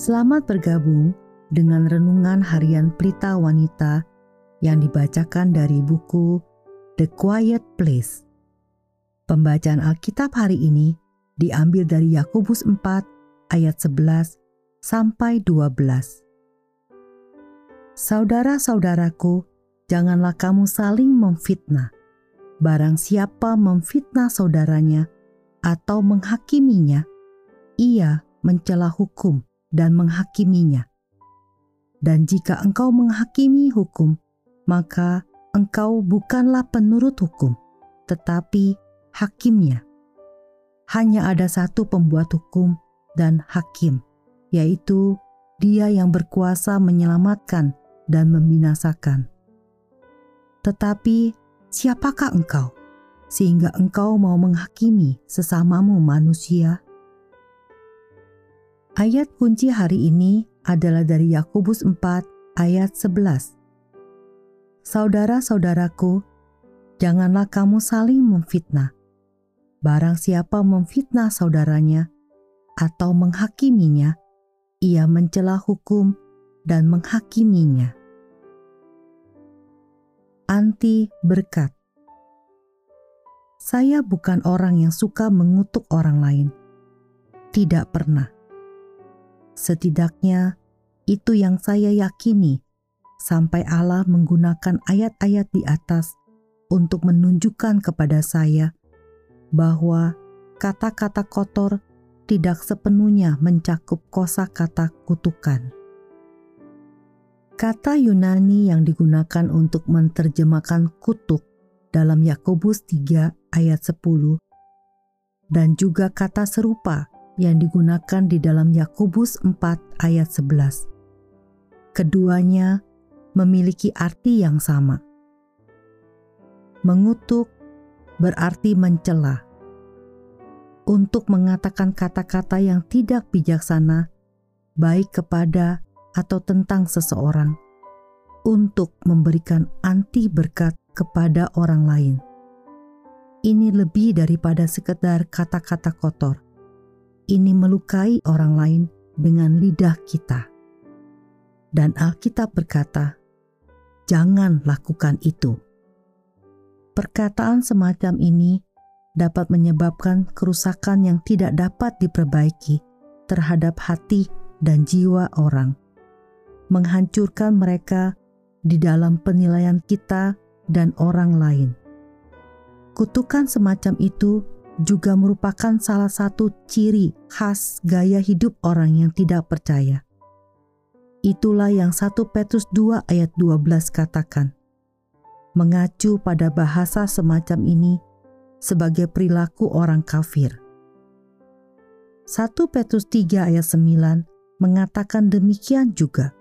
Selamat bergabung dengan renungan harian Pelita Wanita yang dibacakan dari buku The Quiet Place. Pembacaan Alkitab hari ini diambil dari Yakobus 4 ayat 11 sampai 12. Saudara-saudaraku, janganlah kamu saling memfitnah. Barang siapa memfitnah saudaranya atau menghakiminya, ia mencela hukum dan menghakiminya. Dan jika engkau menghakimi hukum, maka engkau bukanlah penurut hukum, tetapi hakimnya. Hanya ada satu pembuat hukum dan hakim, yaitu Dia yang berkuasa menyelamatkan dan membinasakan. Tetapi siapakah engkau, sehingga engkau mau menghakimi sesamamu manusia? Ayat kunci hari ini adalah dari Yakobus 4 ayat 11. Saudara-saudaraku, janganlah kamu saling memfitnah. Barang siapa memfitnah saudaranya atau menghakiminya, ia mencela hukum dan menghakiminya. Anti berkat Saya bukan orang yang suka mengutuk orang lain. Tidak pernah. Setidaknya itu yang saya yakini sampai Allah menggunakan ayat-ayat di atas untuk menunjukkan kepada saya bahwa kata-kata kotor tidak sepenuhnya mencakup kosa kata kutukan. Kata Yunani yang digunakan untuk menerjemahkan kutuk dalam Yakobus 3 ayat 10 dan juga kata serupa yang digunakan di dalam Yakobus 4 ayat 11. Keduanya memiliki arti yang sama. Mengutuk berarti mencela. Untuk mengatakan kata-kata yang tidak bijaksana, baik kepada atau tentang seseorang, untuk memberikan anti berkat kepada orang lain. Ini lebih daripada sekedar kata-kata kotor. Ini melukai orang lain dengan lidah kita. Dan Alkitab berkata, jangan lakukan itu. Perkataan semacam ini dapat menyebabkan kerusakan yang tidak dapat diperbaiki terhadap hati dan jiwa orang, menghancurkan mereka di dalam penilaian kita dan orang lain. Kutukan semacam itu juga merupakan salah satu ciri khas gaya hidup orang yang tidak percaya. Itulah yang 1 Petrus 2 ayat 12 katakan. Mengacu pada bahasa semacam ini sebagai perilaku orang kafir. 1 Petrus 3 ayat 9 mengatakan demikian juga.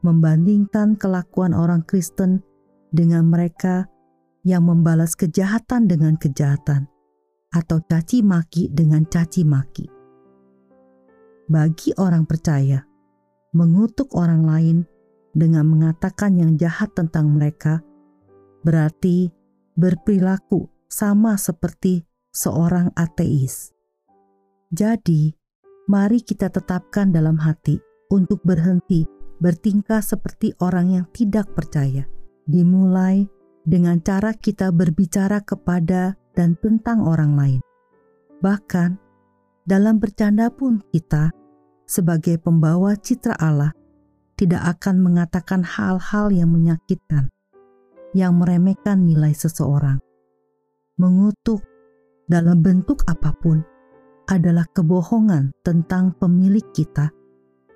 Membandingkan kelakuan orang Kristen dengan mereka yang membalas kejahatan dengan kejahatan atau caci maki dengan caci maki. Bagi orang percaya, mengutuk orang lain dengan mengatakan yang jahat tentang mereka berarti berperilaku sama seperti seorang ateis. Jadi, mari kita tetapkan dalam hati untuk berhenti bertingkah seperti orang yang tidak percaya. Dimulai dengan cara kita berbicara kepada dan tentang orang lain. Bahkan, dalam bercanda pun kita sebagai pembawa citra Allah tidak akan mengatakan hal-hal yang menyakitkan, yang meremehkan nilai seseorang. Mengutuk dalam bentuk apa pun adalah kebohongan tentang pemilik kita,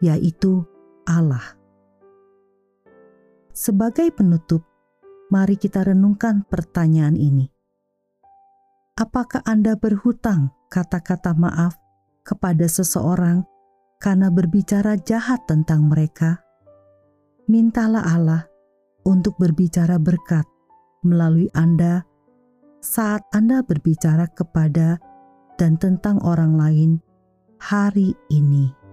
yaitu Allah. Sebagai penutup, mari kita renungkan pertanyaan ini. Apakah Anda berhutang kata-kata maaf kepada seseorang karena berbicara jahat tentang mereka, mintalah Allah untuk berbicara berkat melalui Anda saat Anda berbicara kepada dan tentang orang lain hari ini.